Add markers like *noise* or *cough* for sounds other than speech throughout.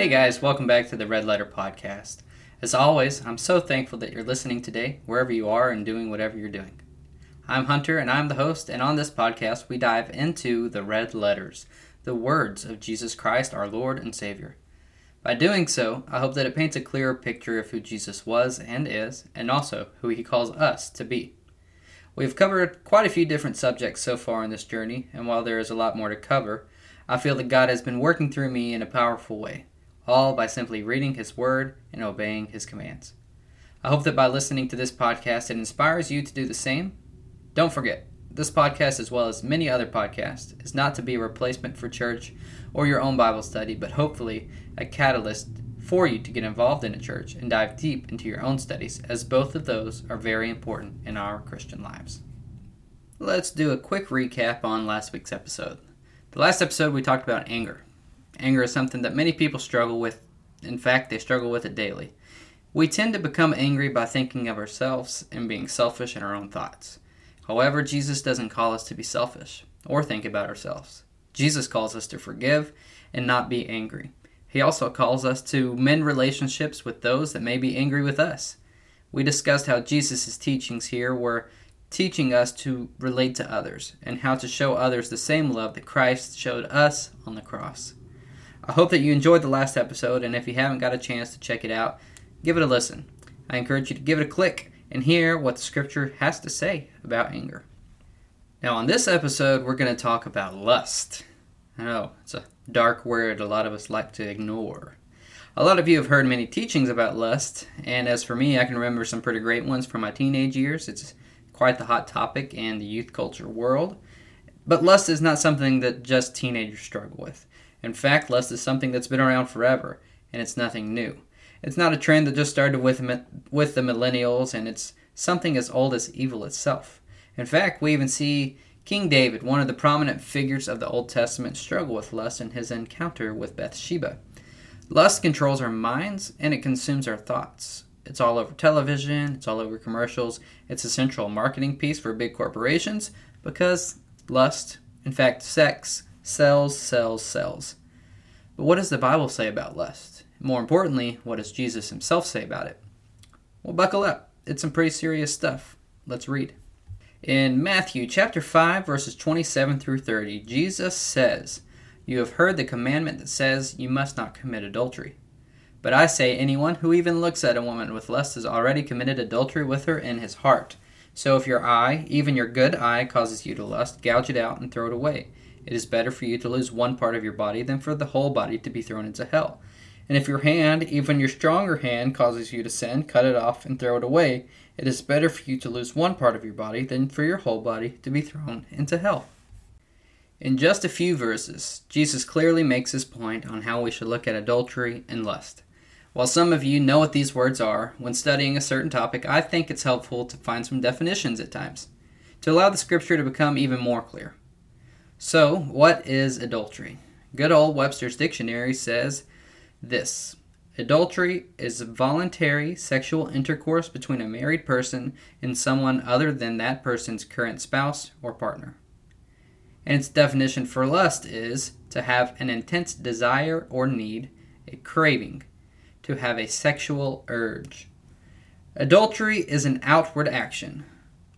Hey guys, welcome back to the Red Letter Podcast. As always, I'm so thankful that you're listening today, wherever you are and doing whatever you're doing. I'm Hunter and I'm the host, and on this podcast, we dive into the red letters, the words of Jesus Christ, our Lord and Savior. By doing so, I hope that it paints a clearer picture of who Jesus was and is, and also who he calls us to be. We've covered quite a few different subjects so far in this journey, and while there is a lot more to cover, I feel that God has been working through me in a powerful way all by simply reading His Word and obeying His commands. I hope that by listening to this podcast, it inspires you to do the same. Don't forget, this podcast, as well as many other podcasts, is not to be a replacement for church or your own Bible study, but hopefully a catalyst for you to get involved in a church and dive deep into your own studies, as both of those are very important in our Christian lives. Let's do a quick recap on last week's episode. The last episode, we talked about anger. Anger is something that many people struggle with. In fact, they struggle with it daily. We tend to become angry by thinking of ourselves and being selfish in our own thoughts. However, Jesus doesn't call us to be selfish or think about ourselves. Jesus calls us to forgive and not be angry. He also calls us to mend relationships with those that may be angry with us. We discussed how Jesus' teachings here were teaching us to relate to others and how to show others the same love that Christ showed us on the cross. I hope that you enjoyed the last episode, and if you haven't got a chance to check it out, give it a listen. I encourage you to give it a click and hear what the scripture has to say about anger. Now, on this episode, we're going to talk about lust. I know, it's a dark word a lot of us like to ignore. A lot of you have heard many teachings about lust, and as for me, I can remember some pretty great ones from my teenage years. It's quite the hot topic in the youth culture world. But lust is not something that just teenagers struggle with. In fact, lust is something that's been around forever, and it's nothing new. It's not a trend that just started with, with the millennials, and it's something as old as evil itself. In fact, we even see King David, one of the prominent figures of the Old Testament, struggle with lust in his encounter with Bathsheba. Lust controls our minds and it consumes our thoughts. It's all over television, it's all over commercials, it's a central marketing piece for big corporations because lust, in fact, sex, sells, sells, sells. But what does the Bible say about lust? More importantly, what does Jesus himself say about it? Well, buckle up. It's some pretty serious stuff. Let's read. In Matthew chapter 5 verses 27 through 30, Jesus says, "You have heard the commandment that says you must not commit adultery. But I say anyone who even looks at a woman with lust has already committed adultery with her in his heart. So if your eye, even your good eye, causes you to lust, gouge it out and throw it away." It is better for you to lose one part of your body than for the whole body to be thrown into hell. And if your hand, even your stronger hand, causes you to sin, cut it off and throw it away. It is better for you to lose one part of your body than for your whole body to be thrown into hell. In just a few verses, Jesus clearly makes his point on how we should look at adultery and lust. While some of you know what these words are, when studying a certain topic, I think it's helpful to find some definitions at times, to allow the scripture to become even more clear. So, what is adultery? Good old Webster's Dictionary says this Adultery is voluntary sexual intercourse between a married person and someone other than that person's current spouse or partner. And its definition for lust is to have an intense desire or need, a craving, to have a sexual urge. Adultery is an outward action,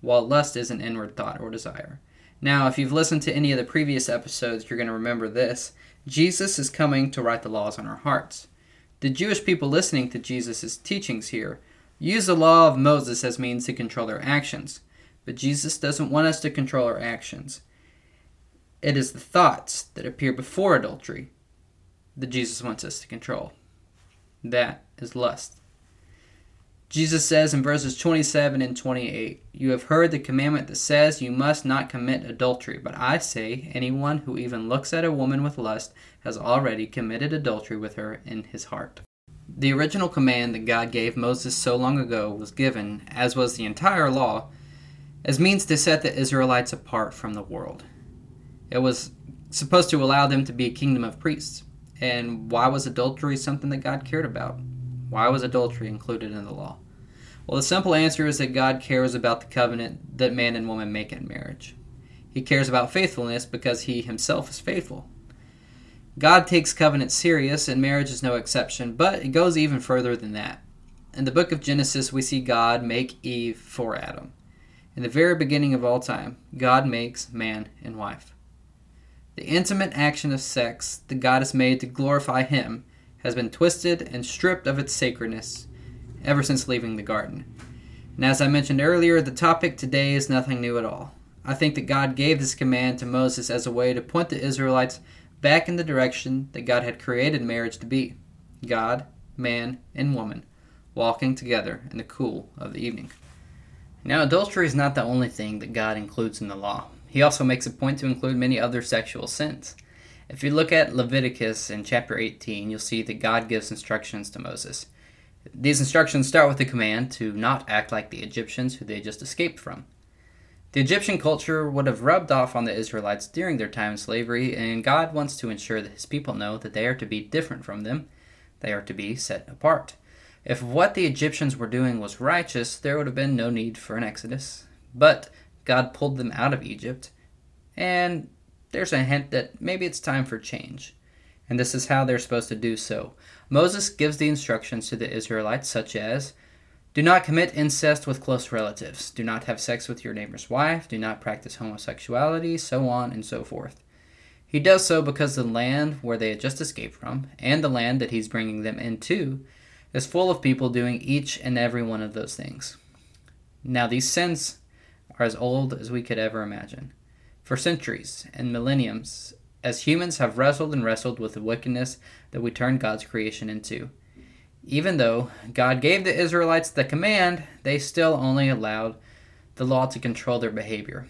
while lust is an inward thought or desire. Now, if you've listened to any of the previous episodes, you're going to remember this. Jesus is coming to write the laws on our hearts. The Jewish people listening to Jesus' teachings here use the law of Moses as means to control their actions. But Jesus doesn't want us to control our actions. It is the thoughts that appear before adultery that Jesus wants us to control. That is lust. Jesus says in verses 27 and 28, You have heard the commandment that says you must not commit adultery, but I say, anyone who even looks at a woman with lust has already committed adultery with her in his heart. The original command that God gave Moses so long ago was given, as was the entire law, as means to set the Israelites apart from the world. It was supposed to allow them to be a kingdom of priests. And why was adultery something that God cared about? Why was adultery included in the law? Well, the simple answer is that God cares about the covenant that man and woman make in marriage. He cares about faithfulness because he himself is faithful. God takes covenant serious, and marriage is no exception, but it goes even further than that. In the book of Genesis, we see God make Eve for Adam. In the very beginning of all time, God makes man and wife. The intimate action of sex that God has made to glorify Him has been twisted and stripped of its sacredness ever since leaving the garden. And as I mentioned earlier, the topic today is nothing new at all. I think that God gave this command to Moses as a way to point the Israelites back in the direction that God had created marriage to be God, man, and woman, walking together in the cool of the evening. Now, adultery is not the only thing that God includes in the law. He also makes a point to include many other sexual sins. If you look at Leviticus in chapter 18, you'll see that God gives instructions to Moses. These instructions start with the command to not act like the Egyptians who they just escaped from. The Egyptian culture would have rubbed off on the Israelites during their time in slavery, and God wants to ensure that his people know that they are to be different from them. They are to be set apart. If what the Egyptians were doing was righteous, there would have been no need for an exodus. But God pulled them out of Egypt, and there's a hint that maybe it's time for change. And this is how they're supposed to do so. Moses gives the instructions to the Israelites, such as do not commit incest with close relatives. Do not have sex with your neighbor's wife. Do not practice homosexuality, so on and so forth. He does so because the land where they had just escaped from, and the land that he's bringing them into, is full of people doing each and every one of those things. Now, these sins are as old as we could ever imagine. For centuries and millenniums, as humans have wrestled and wrestled with the wickedness that we turned God's creation into. Even though God gave the Israelites the command, they still only allowed the law to control their behavior,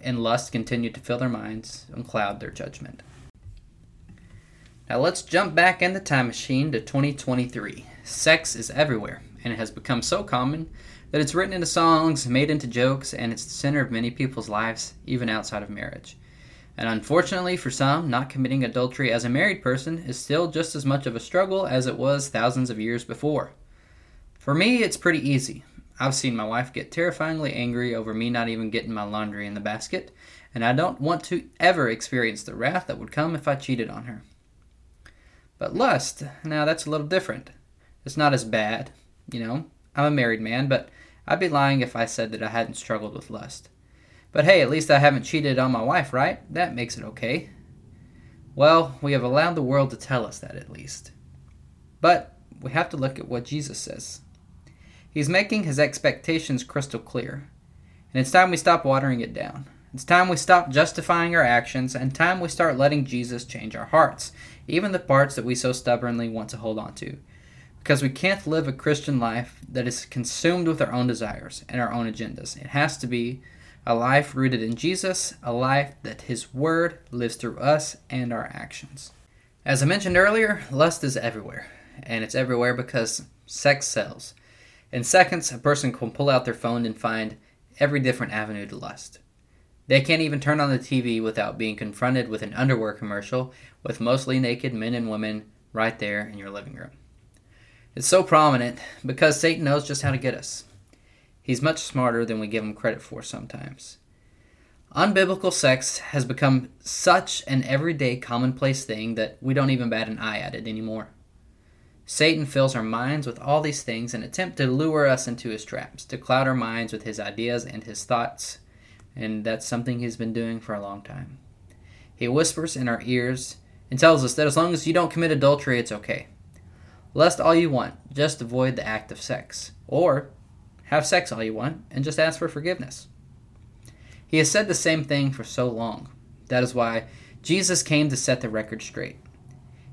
and lust continued to fill their minds and cloud their judgment. Now let's jump back in the time machine to 2023. Sex is everywhere, and it has become so common that it's written into songs, made into jokes, and it's the center of many people's lives, even outside of marriage. And unfortunately for some, not committing adultery as a married person is still just as much of a struggle as it was thousands of years before. For me, it's pretty easy. I've seen my wife get terrifyingly angry over me not even getting my laundry in the basket, and I don't want to ever experience the wrath that would come if I cheated on her. But lust, now that's a little different. It's not as bad, you know. I'm a married man, but I'd be lying if I said that I hadn't struggled with lust. But hey, at least I haven't cheated on my wife, right? That makes it okay. Well, we have allowed the world to tell us that at least. But we have to look at what Jesus says. He's making his expectations crystal clear. And it's time we stop watering it down. It's time we stop justifying our actions and time we start letting Jesus change our hearts, even the parts that we so stubbornly want to hold on to. Because we can't live a Christian life that is consumed with our own desires and our own agendas. It has to be a life rooted in Jesus, a life that His Word lives through us and our actions. As I mentioned earlier, lust is everywhere, and it's everywhere because sex sells. In seconds, a person can pull out their phone and find every different avenue to lust. They can't even turn on the TV without being confronted with an underwear commercial with mostly naked men and women right there in your living room. It's so prominent because Satan knows just how to get us. He's much smarter than we give him credit for sometimes. Unbiblical sex has become such an everyday commonplace thing that we don't even bat an eye at it anymore. Satan fills our minds with all these things and attempt to lure us into his traps, to cloud our minds with his ideas and his thoughts, and that's something he's been doing for a long time. He whispers in our ears and tells us that as long as you don't commit adultery, it's okay. Lust all you want, just avoid the act of sex. Or have sex all you want and just ask for forgiveness. He has said the same thing for so long. That is why Jesus came to set the record straight.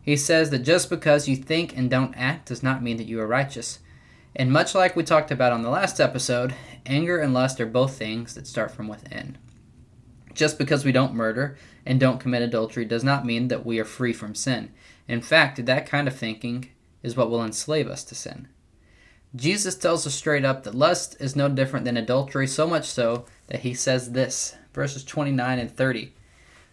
He says that just because you think and don't act does not mean that you are righteous. And much like we talked about on the last episode, anger and lust are both things that start from within. Just because we don't murder and don't commit adultery does not mean that we are free from sin. In fact, that kind of thinking is what will enslave us to sin. Jesus tells us straight up that lust is no different than adultery, so much so that he says this verses 29 and 30.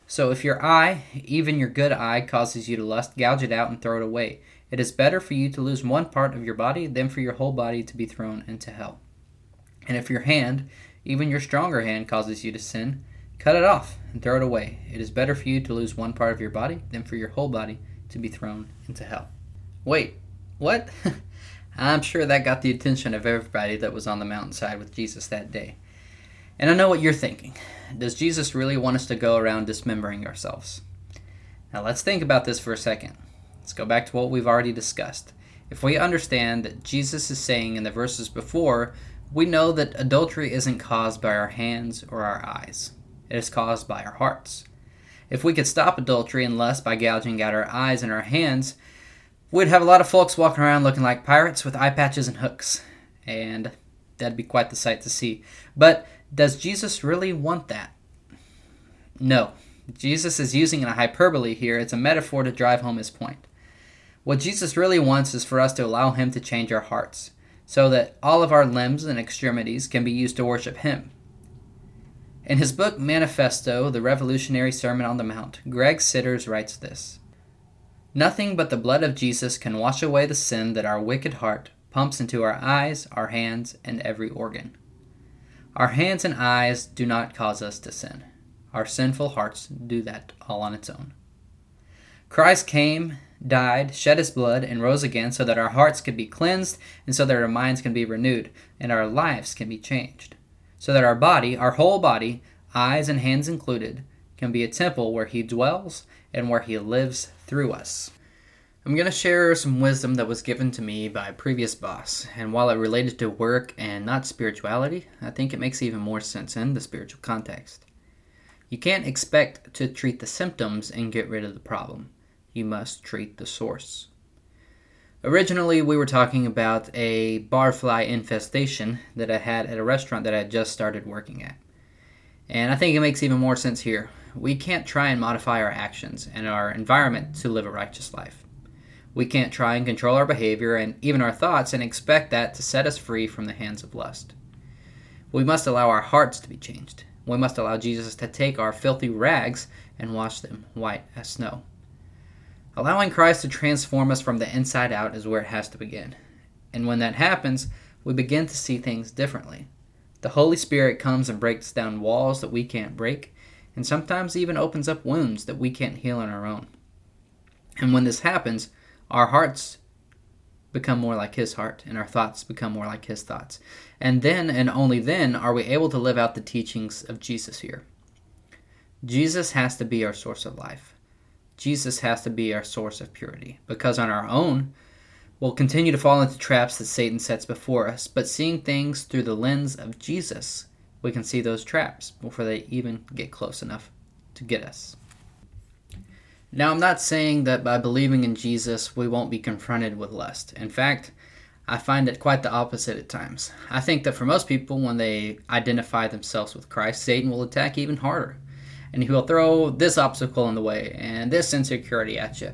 So if your eye, even your good eye, causes you to lust, gouge it out and throw it away. It is better for you to lose one part of your body than for your whole body to be thrown into hell. And if your hand, even your stronger hand, causes you to sin, cut it off and throw it away. It is better for you to lose one part of your body than for your whole body to be thrown into hell. Wait, what? *laughs* I'm sure that got the attention of everybody that was on the mountainside with Jesus that day. And I know what you're thinking. Does Jesus really want us to go around dismembering ourselves? Now let's think about this for a second. Let's go back to what we've already discussed. If we understand that Jesus is saying in the verses before, we know that adultery isn't caused by our hands or our eyes, it is caused by our hearts. If we could stop adultery and lust by gouging out our eyes and our hands, we'd have a lot of folks walking around looking like pirates with eye patches and hooks. And that'd be quite the sight to see. But does Jesus really want that? No. Jesus is using a hyperbole here. It's a metaphor to drive home his point. What Jesus really wants is for us to allow him to change our hearts, so that all of our limbs and extremities can be used to worship him. In his book Manifesto, The Revolutionary Sermon on the Mount, Greg Sidders writes this Nothing but the blood of Jesus can wash away the sin that our wicked heart pumps into our eyes, our hands, and every organ. Our hands and eyes do not cause us to sin. Our sinful hearts do that all on its own. Christ came, died, shed his blood, and rose again so that our hearts could be cleansed and so that our minds can be renewed and our lives can be changed. So that our body, our whole body, eyes and hands included, can be a temple where he dwells and where he lives through us. I'm going to share some wisdom that was given to me by a previous boss, and while it related to work and not spirituality, I think it makes even more sense in the spiritual context. You can't expect to treat the symptoms and get rid of the problem. You must treat the source. Originally, we were talking about a barfly infestation that I had at a restaurant that I had just started working at. And I think it makes even more sense here. We can't try and modify our actions and our environment to live a righteous life. We can't try and control our behavior and even our thoughts and expect that to set us free from the hands of lust. We must allow our hearts to be changed. We must allow Jesus to take our filthy rags and wash them white as snow. Allowing Christ to transform us from the inside out is where it has to begin. And when that happens, we begin to see things differently. The Holy Spirit comes and breaks down walls that we can't break, and sometimes even opens up wounds that we can't heal on our own. And when this happens, our hearts become more like his heart and our thoughts become more like his thoughts. And then and only then are we able to live out the teachings of Jesus here. Jesus has to be our source of life. Jesus has to be our source of purity because on our own we'll continue to fall into traps that Satan sets before us, but seeing things through the lens of Jesus, we can see those traps before they even get close enough to get us. Now, I'm not saying that by believing in Jesus we won't be confronted with lust. In fact, I find it quite the opposite at times. I think that for most people, when they identify themselves with Christ, Satan will attack even harder. And he will throw this obstacle in the way and this insecurity at you,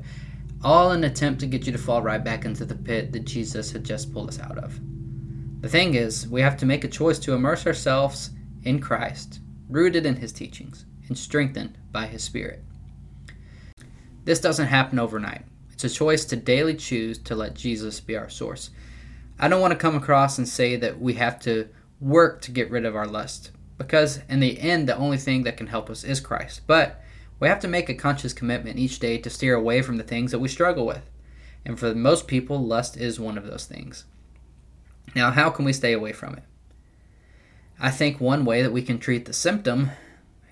all in an attempt to get you to fall right back into the pit that Jesus had just pulled us out of. The thing is, we have to make a choice to immerse ourselves in Christ, rooted in his teachings, and strengthened by his Spirit. This doesn't happen overnight. It's a choice to daily choose to let Jesus be our source. I don't want to come across and say that we have to work to get rid of our lust, because in the end, the only thing that can help us is Christ. But we have to make a conscious commitment each day to steer away from the things that we struggle with. And for most people, lust is one of those things. Now, how can we stay away from it? I think one way that we can treat the symptom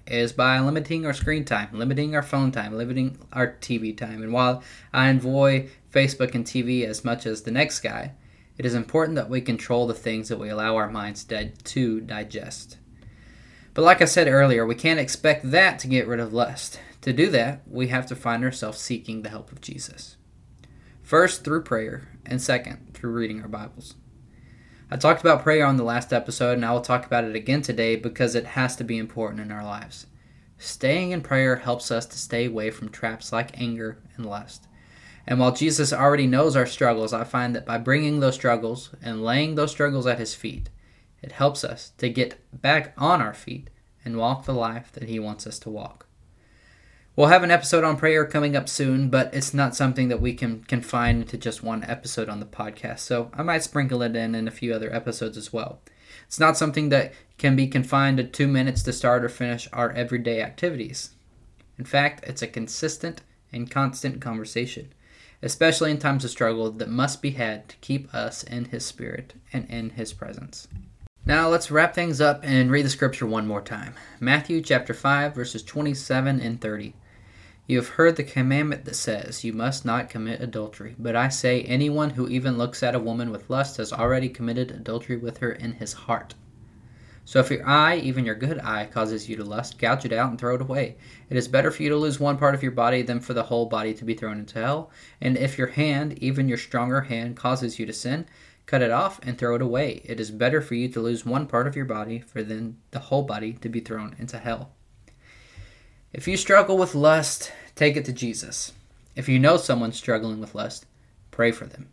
is by limiting our screen time, limiting our phone time, limiting our TV time. And while I enjoy Facebook and TV as much as the next guy, it is important that we control the things that we allow our minds to digest. But like I said earlier, we can't expect that to get rid of lust. To do that, we have to find ourselves seeking the help of Jesus. First, through prayer, and second, through reading our Bibles. I talked about prayer on the last episode, and I will talk about it again today because it has to be important in our lives. Staying in prayer helps us to stay away from traps like anger and lust. And while Jesus already knows our struggles, I find that by bringing those struggles and laying those struggles at his feet, it helps us to get back on our feet and walk the life that he wants us to walk. We'll have an episode on prayer coming up soon, but it's not something that we can confine to just one episode on the podcast, so I might sprinkle it in in a few other episodes as well. It's not something that can be confined to two minutes to start or finish our everyday activities. In fact, it's a consistent and constant conversation, especially in times of struggle, that must be had to keep us in His Spirit and in His presence. Now let's wrap things up and read the scripture one more time. Matthew chapter 5 verses 27 and 30. You have heard the commandment that says, You must not commit adultery. But I say, anyone who even looks at a woman with lust has already committed adultery with her in his heart. So if your eye, even your good eye, causes you to lust, gouge it out and throw it away. It is better for you to lose one part of your body than for the whole body to be thrown into hell. And if your hand, even your stronger hand, causes you to sin, cut it off and throw it away. It is better for you to lose one part of your body for than the whole body to be thrown into hell. If you struggle with lust, take it to Jesus. If you know someone struggling with lust, pray for them.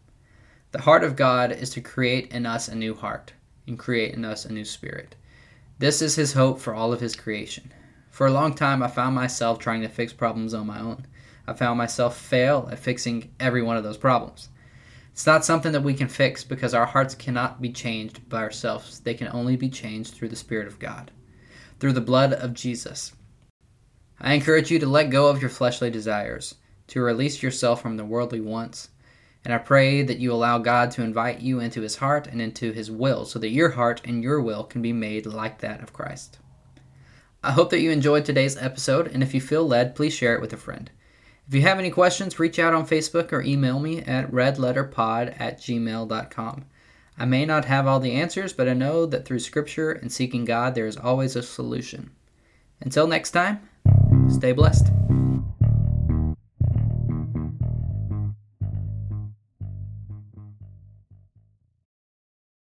The heart of God is to create in us a new heart and create in us a new spirit. This is his hope for all of his creation. For a long time, I found myself trying to fix problems on my own. I found myself fail at fixing every one of those problems. It's not something that we can fix because our hearts cannot be changed by ourselves. They can only be changed through the Spirit of God, through the blood of Jesus. I encourage you to let go of your fleshly desires, to release yourself from the worldly wants, and I pray that you allow God to invite you into his heart and into his will so that your heart and your will can be made like that of Christ. I hope that you enjoyed today's episode, and if you feel led, please share it with a friend. If you have any questions, reach out on Facebook or email me at redletterpod at gmail.com. I may not have all the answers, but I know that through Scripture and seeking God, there is always a solution. Until next time, Stay blessed.